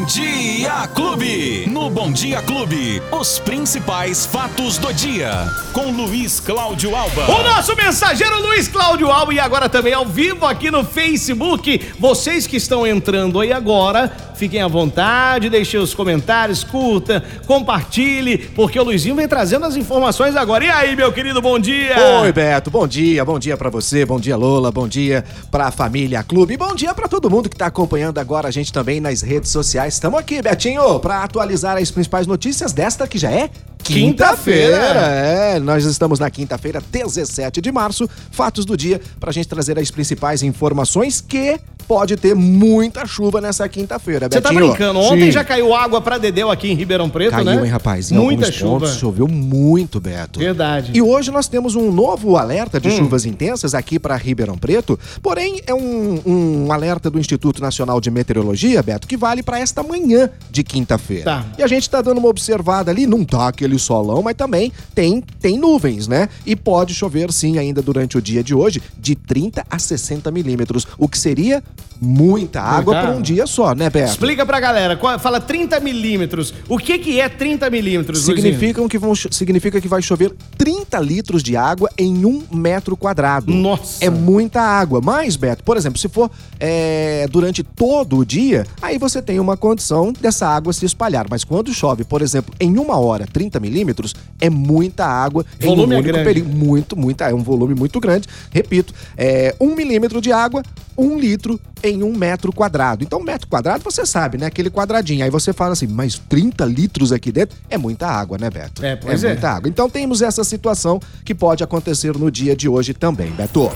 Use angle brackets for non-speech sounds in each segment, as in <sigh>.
Bom Dia Clube. No Bom Dia Clube, os principais fatos do dia. Com Luiz Cláudio Alba. O nosso mensageiro Luiz Cláudio Alba e agora também ao vivo aqui no Facebook. Vocês que estão entrando aí agora, fiquem à vontade, deixem os comentários, curta, compartilhe, porque o Luizinho vem trazendo as informações agora. E aí, meu querido, bom dia! Oi, Beto, bom dia, bom dia para você, bom dia, Lola, bom dia pra família Clube, bom dia para todo mundo que tá acompanhando agora a gente também nas redes sociais. Estamos aqui, Betinho, para atualizar as principais notícias desta que já é Quinta-feira. É, nós estamos na quinta-feira, 17 de março. Fatos do dia pra gente trazer as principais informações que pode ter muita chuva nessa quinta-feira. Você tá Betinho. brincando? Ontem Sim. já caiu água pra Dedéu aqui em Ribeirão Preto, Caiu, né? hein, rapaz? Em Muita alguns chuva. pontos choveu muito, Beto. Verdade. E hoje nós temos um novo alerta de Hum. chuvas intensas aqui para Ribeirão Preto, porém é um, um alerta do Instituto Nacional de Meteorologia, Beto, que vale para esta manhã de quinta-feira. Tá. E a gente tá dando uma observada ali, não tá aquele solão, mas também tem, tem nuvens, né? E pode chover sim ainda durante o dia de hoje, de 30 a 60 milímetros, o que seria muita água para um dia só, né, Beto? Explica pra galera, fala 30 milímetros. O que que é 30 milímetros? Significam que vão, significa que vai chover 30 litros de água em um metro quadrado. Nossa. É muita água. Mas, Beto, por exemplo, se for é, durante todo o dia, aí você tem uma condição dessa água se espalhar. Mas quando chove, por exemplo, em uma hora, 30 milímetros, é muita água Volume em é um único grande. período. Muito, muita. É um volume muito grande. Repito, é um milímetro de água, um litro em um metro quadrado. Então, um metro quadrado, você sabe, né? Aquele quadradinho. Aí você fala assim, mas 30 litros aqui dentro é muita água, né, Beto? É, pois é. muita água. Então, temos essa situação que pode acontecer no dia de hoje também, Beto.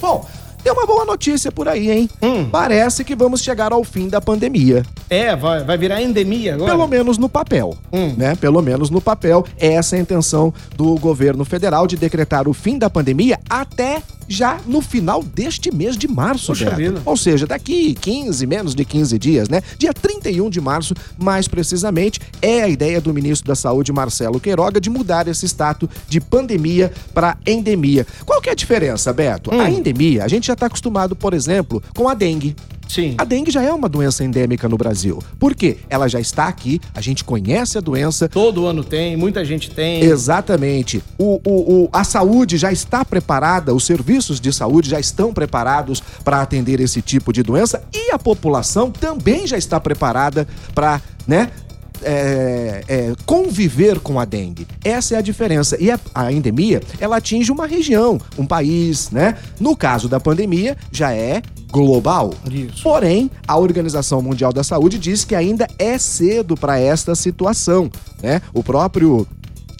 Bom, tem uma boa notícia por aí, hein? Hum. Parece que vamos chegar ao fim da pandemia. É, vai, vai virar endemia agora? Pelo menos no papel, Hum. né? Pelo menos no papel. Essa é a intenção do governo federal de decretar o fim da pandemia até já no final deste mês de março, Beto. Ou seja, daqui 15, menos de 15 dias, né? Dia 31 de março, mais precisamente, é a ideia do ministro da Saúde, Marcelo Queiroga, de mudar esse status de pandemia para endemia. Qual que é a diferença, Beto? Hum. A endemia, a gente já está acostumado, por exemplo, com a dengue. Sim. A dengue já é uma doença endêmica no Brasil. Por quê? Ela já está aqui, a gente conhece a doença. Todo ano tem, muita gente tem. Exatamente. O, o- o- a saúde já está preparada, os serviços de saúde já estão preparados para atender esse tipo de doença e a população também já está preparada para, né? é, é, conviver com a dengue. Essa é a diferença. E a, a endemia, ela atinge uma região, um país, né? No caso da pandemia, já é global. Isso. Porém, a Organização Mundial da Saúde diz que ainda é cedo para esta situação, né? O próprio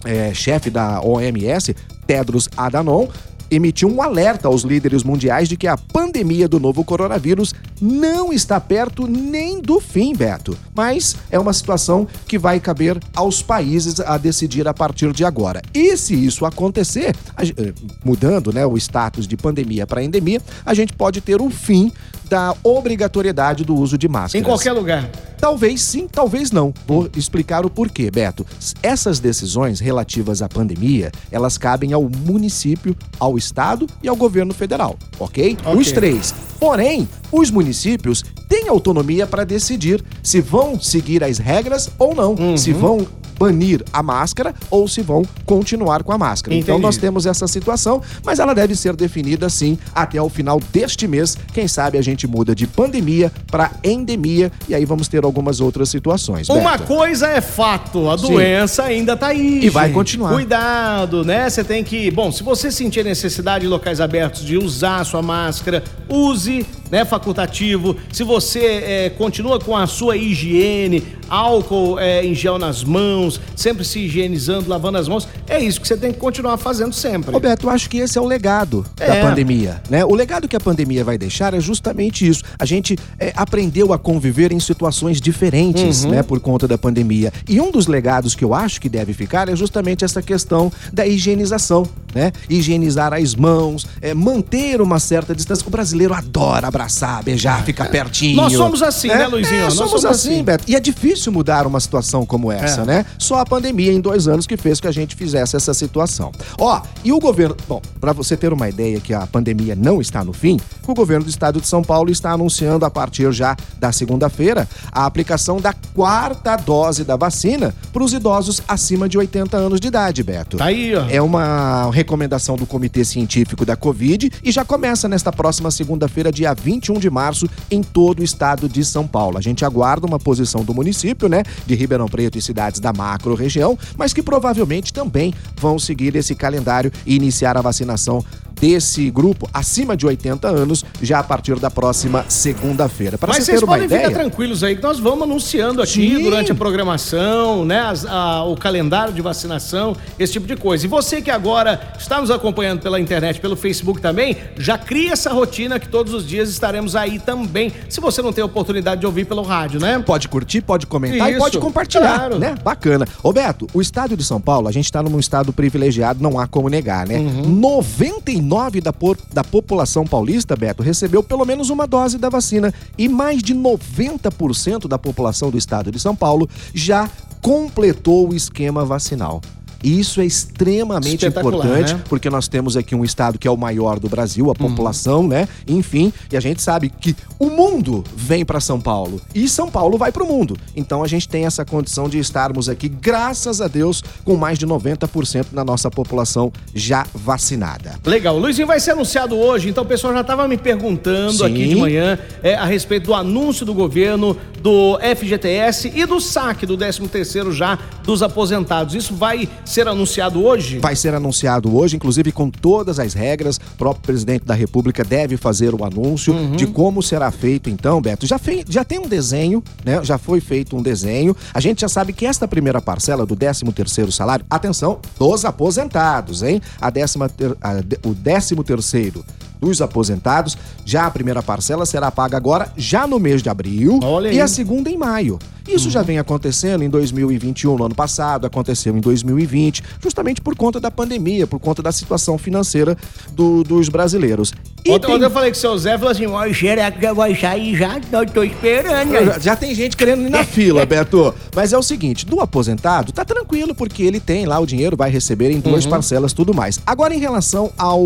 é, chefe da OMS, Tedros Adhanom, emitiu um alerta aos líderes mundiais de que a pandemia do novo coronavírus não está perto nem do fim, Beto. Mas é uma situação que vai caber aos países a decidir a partir de agora. E se isso acontecer, eh, mudando né, o status de pandemia para endemia, a gente pode ter o fim da obrigatoriedade do uso de máscaras. Em qualquer lugar. Talvez sim, talvez não. Vou explicar o porquê, Beto. Essas decisões relativas à pandemia, elas cabem ao município, ao estado e ao governo federal, ok? Ok. Os três. Porém, os municípios têm autonomia para decidir se vão seguir as regras ou não, Uhum. se vão banir a máscara ou se vão continuar com a máscara. Então Entendi. nós temos essa situação, mas ela deve ser definida sim até o final deste mês. Quem sabe a gente muda de pandemia para endemia e aí vamos ter algumas outras situações. Uma Beto. coisa é fato, a Sim. doença ainda tá aí. E vai gente. continuar. Cuidado, né? Você tem que. Bom, se você sentir necessidade em locais abertos de usar a sua máscara, use, né? Facultativo. Se você é, continua com a sua higiene, álcool é, em gel nas mãos, sempre se higienizando, lavando as mãos, é isso que você tem que continuar fazendo sempre. Roberto, eu acho que esse é o legado É. da pandemia, né? O legado que a pandemia vai deixar é justamente isso. A gente é, aprendeu a conviver em situações diferentes, Uhum. né, por conta da pandemia. E um dos legados que eu acho que deve ficar é justamente essa questão da higienização, né? Higienizar as mãos, é, manter uma certa distância. O brasileiro adora abraçar, beijar, ficar pertinho. Nós somos assim, né, Luizinho? É, Nós somos, somos assim, assim. Beto. E é difícil mudar uma situação como essa, É. né? Só a pandemia em dois anos que fez que a gente fizesse essa situação. Ó, e o governo. Bom, pra você ter uma ideia que a pandemia não está no fim, o governo do estado de São Paulo está anunciando a partir já da segunda-feira a aplicação da quarta dose da vacina para os idosos acima de 80 anos de idade, Beto. Tá aí, ó. É uma recomendação do Comitê Científico da Covid e já começa nesta próxima segunda-feira, dia 21 de março, em todo o estado de São Paulo. A gente aguarda uma posição do município, né, de Ribeirão Preto e cidades da macro-região, mas que provavelmente também vão seguir esse calendário e iniciar a vacinação desse grupo acima de 80 anos já a partir da próxima segunda-feira. Para Mas você vocês podem ideia, ficar tranquilos aí que nós vamos anunciando aqui Sim. durante a programação, né? as- a- o calendário de vacinação, esse tipo de coisa. E você que agora está nos acompanhando pela internet, pelo Facebook também, já cria essa rotina que todos os dias estaremos aí também. Se você não tem a oportunidade de ouvir pelo rádio, né? Pode curtir, pode comentar e Isso, pode compartilhar, claro. né? Bacana. Roberto, o estado de São Paulo, a gente tá num estado privilegiado, não há como negar, né? Uhum. 99 da, por- da população paulista, Beto, recebeu pelo menos uma dose da vacina e mais de 90% da população do estado de São Paulo já completou o esquema vacinal. E isso é extremamente importante, né? porque nós temos aqui um estado que é o maior do Brasil, a população, né? Enfim, e a gente sabe que o mundo vem para São Paulo e São Paulo vai para o mundo. Então a gente tem essa condição de estarmos aqui, graças a Deus, com mais de 90% da nossa população já vacinada. Legal. Luizinho vai ser anunciado hoje, então o pessoal já estava me perguntando Sim. aqui de manhã é, a respeito do anúncio do governo, do FGTS e do saque do 13º já dos aposentados. Isso vai ser anunciado hoje? Vai ser anunciado hoje, inclusive com todas as regras. O próprio presidente da República deve fazer o anúncio de como será feito, então, Beto. Já, fei- já tem um desenho, né? Já foi feito um desenho. A gente já sabe que esta primeira parcela do 13 terceiro salário, atenção, dos aposentados, hein? A décima ter- a o 13 terceiro dos aposentados, já a primeira parcela será paga agora, já no mês de abril, Olha e aí. a segunda em maio. Isso já vem acontecendo em 2021, no ano passado, aconteceu em 2020, justamente por conta da pandemia, por conta da situação financeira do- dos brasileiros. Ontem, tem- ontem eu falei com o seu Zé, falou assim, ó, será que já vai sair já? Não, tô esperando. Já- Já tem gente querendo ir na <laughs> fila, Beto. Mas é o seguinte, do aposentado, tá tranquilo, porque ele tem lá o dinheiro, vai receber em duas parcelas, tudo mais. Agora, em relação ao,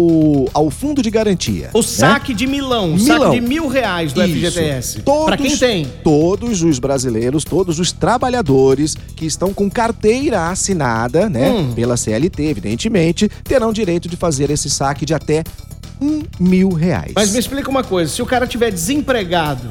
ao fundo de garantia. O né? saque de milão, Milão. saque de mil reais do Isso. FGTS. Todos, Pra quem tem? Todos os brasileiros, todos os trabalhadores que estão com carteira assinada, né, Hum. pela CLT, evidentemente, terão direito de fazer esse saque de até um mil reais. Mas me explica uma coisa, se o cara tiver desempregado,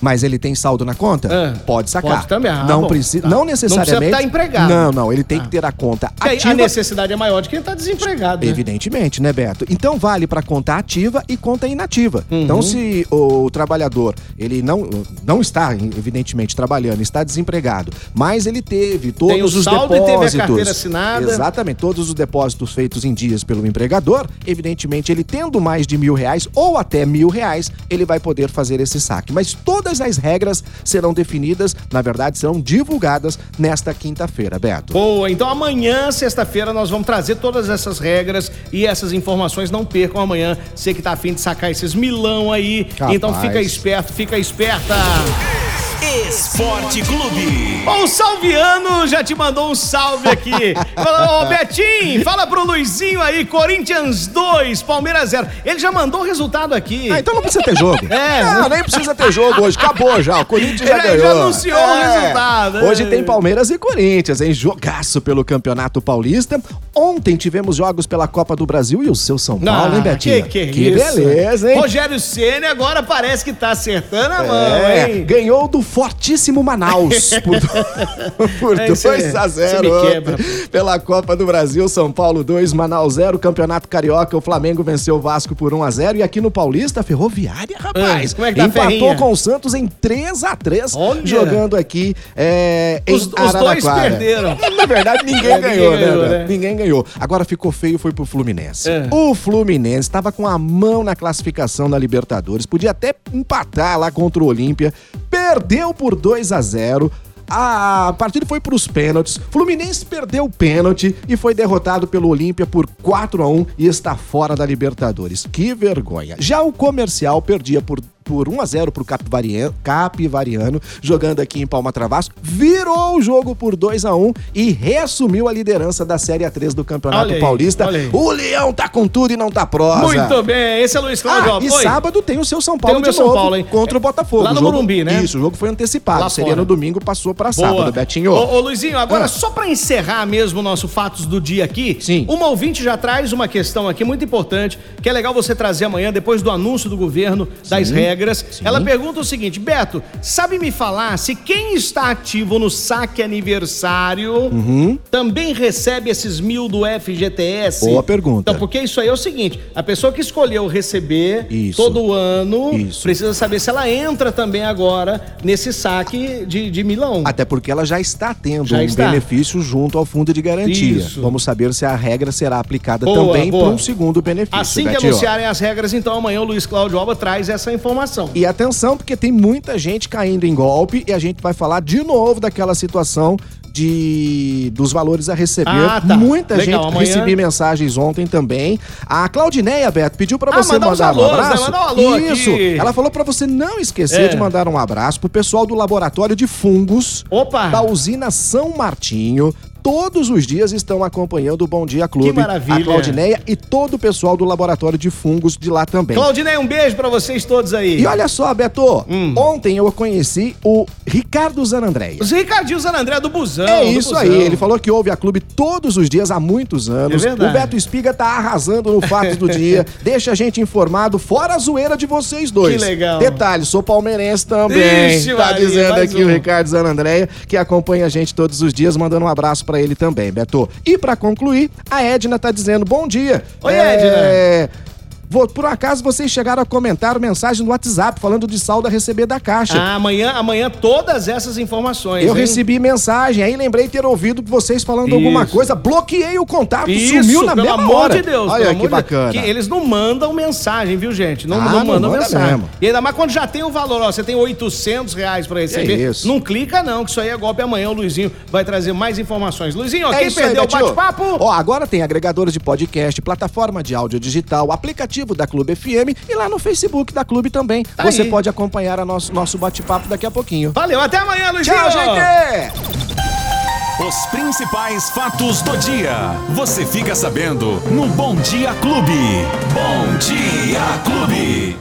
Mas ele tem saldo na conta? Ah, pode sacar. pode também. Ah, não, bom, precisa, tá. não Não necessariamente. precisa estar empregado. Não, não. Ele tem Ah. que ter a conta aí ativa. a necessidade é maior de quem tá desempregado, né? Evidentemente, né, Beto? Então vale para conta ativa e conta inativa. Uhum. Então, se o trabalhador ele não, não está, evidentemente, trabalhando, está desempregado, mas ele teve todos Tem o os saldo e depósitos. teve a carteira assinada. Exatamente, todos os depósitos feitos em dias pelo empregador, evidentemente, ele tendo mais de mil reais ou até mil reais, ele vai poder fazer esse saque. Mas todas as regras serão definidas, na verdade, serão divulgadas nesta quinta-feira, Beto. Boa, então amanhã, sexta-feira, nós vamos trazer todas essas regras e essas informações. Não percam amanhã. Você que tá afim de sacar esses milão aí. Capaz. Então fica esperto, fica esperta. Esporte Clube. O Salviano já te mandou um salve aqui. <laughs> Falou, Ô, Betinho, fala pro Luizinho aí, Corinthians 2, Palmeiras 0. Ele já mandou o resultado aqui. Ah, então não precisa ter jogo. <laughs> É. Não, nem precisa ter jogo hoje. Acabou já. O Corinthians já Ele ganhou. É. já anunciou o resultado. Hoje tem Palmeiras e Corinthians, hein? Jogaço pelo Campeonato Paulista. Ontem tivemos jogos pela Copa do Brasil e o seu São Paulo, hein, Betinho? que, que, isso. beleza, hein? Rogério Ceni agora parece que tá acertando a mão, É, hein? ganhou do fortíssimo Manaus <laughs> por, por É, isso 2 a é- 0 isso me ontem quebra. pela Copa do Brasil, São Paulo 2, Manaus 0, Campeonato Carioca, o Flamengo venceu o Vasco por 1 a 0 e aqui no Paulista, Ferroviária, rapaz, Ah, como é que tá empatou com o Santos em 3 a 3 Olha. jogando aqui é, em Os- os dois Araraquara. perderam. <laughs> Na verdade, ninguém É, ninguém ganhou, né, ganhou, né? Ninguém ganhou. Agora ficou feio, foi pro Fluminense. É. O Fluminense estava com a mão na classificação da Libertadores, podia até empatar lá contra o Olímpia, perdeu por 2 a 0 a partida foi para os pênaltis. Fluminense perdeu o pênalti e foi derrotado pelo Olímpia por 4 a 1 e está fora da Libertadores. Que vergonha. Já o comercial perdia por por 1 a 0 pro Capivariano, Capivariano, jogando aqui em Palma Travasso, virou o jogo por 2 a 1 e reassumiu a liderança da Série A3 do Campeonato Aí, Paulista. O Leão tá com tudo e não tá prosa. Muito bem, esse é Luiz Cláudio. Ah, e Oi. sábado tem o seu São Paulo de São novo Paulo, hein? contra o Botafogo. Lá no jogo- Morumbi, né? Isso, o jogo foi antecipado. Lá Seria fora. no domingo, passou pra Boa. sábado, Betinho. Ô, ô, Luizinho, agora Ah. só pra encerrar mesmo o nosso Fatos do Dia aqui, Sim. uma ouvinte já traz uma questão aqui muito importante, que é legal você trazer amanhã, depois do anúncio do governo das regras. Ela pergunta o seguinte, Beto, sabe me falar se quem está ativo no saque aniversário Uhum. também recebe esses mil do FGTS? Boa pergunta. Então, porque isso aí é o seguinte, a pessoa que escolheu receber Isso. todo ano, Isso. precisa saber se ela entra também agora nesse saque de, de milão. Até porque ela já está tendo Já um está. benefício junto ao fundo de garantia. Isso. Vamos saber se a regra será aplicada Boa, também para um segundo benefício. Assim que Betinho. anunciarem as regras, então amanhã o Luiz Cláudio Alba traz essa informação. E atenção, porque tem muita gente caindo em golpe e a gente vai falar de novo daquela situação de dos valores a receber. Ah, tá. Muita Legal, gente amanhã- recebi mensagens ontem também. A Claudineia, Beto, pediu pra Ah, você mandar uns mandar um né? abraço. Mandar um alô Isso. aqui. Ela falou pra você não esquecer É. de mandar um abraço pro pessoal do laboratório de fungos Opa! da usina São Martinho. Todos os dias estão acompanhando o Bom Dia Clube. Que maravilha. A Claudineia e todo o pessoal do laboratório de fungos de lá também. Claudinei, um beijo pra vocês todos aí. E olha só, Beto, Hum. ontem eu conheci o Ricardo Zanandréia. Os Ricardinho Zanandré do Busão. É do isso Busão. aí, ele falou que ouve a clube todos os dias há muitos anos. É verdade. o Beto Espiga tá arrasando no Fatos do Dia. <laughs> Deixa a gente informado, fora a zoeira de vocês dois. Que legal. Detalhe, sou palmeirense também. Ixi, tá Maria, dizendo aqui o um. Ricardo Zanandréia, que acompanha a gente todos os dias, mandando um abraço pra ele também, Beto. E pra concluir, a Edna tá dizendo bom dia. Oi, É... Vou, por acaso vocês chegaram a comentar mensagem no WhatsApp falando de saldo a receber da Caixa. Ah, amanhã, amanhã todas essas informações. Eu hein? recebi mensagem, aí lembrei ter ouvido vocês falando Isso. alguma coisa, bloqueei o contato, Isso, sumiu na pelo mesma amor hora. de Deus. Olha pelo que amor de bacana. Que eles não mandam mensagem, viu, gente? Não, Ah, não não mandam manda mensagem. mesmo. E ainda mais quando já tem o valor, ó, você tem 800 reais pra receber. isso. Não clica não, que isso aí é golpe. Amanhã o Luizinho vai trazer mais informações. Luizinho, ó, É quem isso aí, perdeu o bate-papo... Ó, agora tem agregadores de podcast, plataforma de áudio digital, aplicativo da Clube FM e lá no Facebook da Clube também. Tá Você aí. pode acompanhar a nosso, nosso bate-papo daqui a pouquinho. Valeu, até amanhã, Luizinho! Tchau, gente! Os principais fatos do dia. Você fica sabendo no Bom Dia Clube. Bom Dia Clube.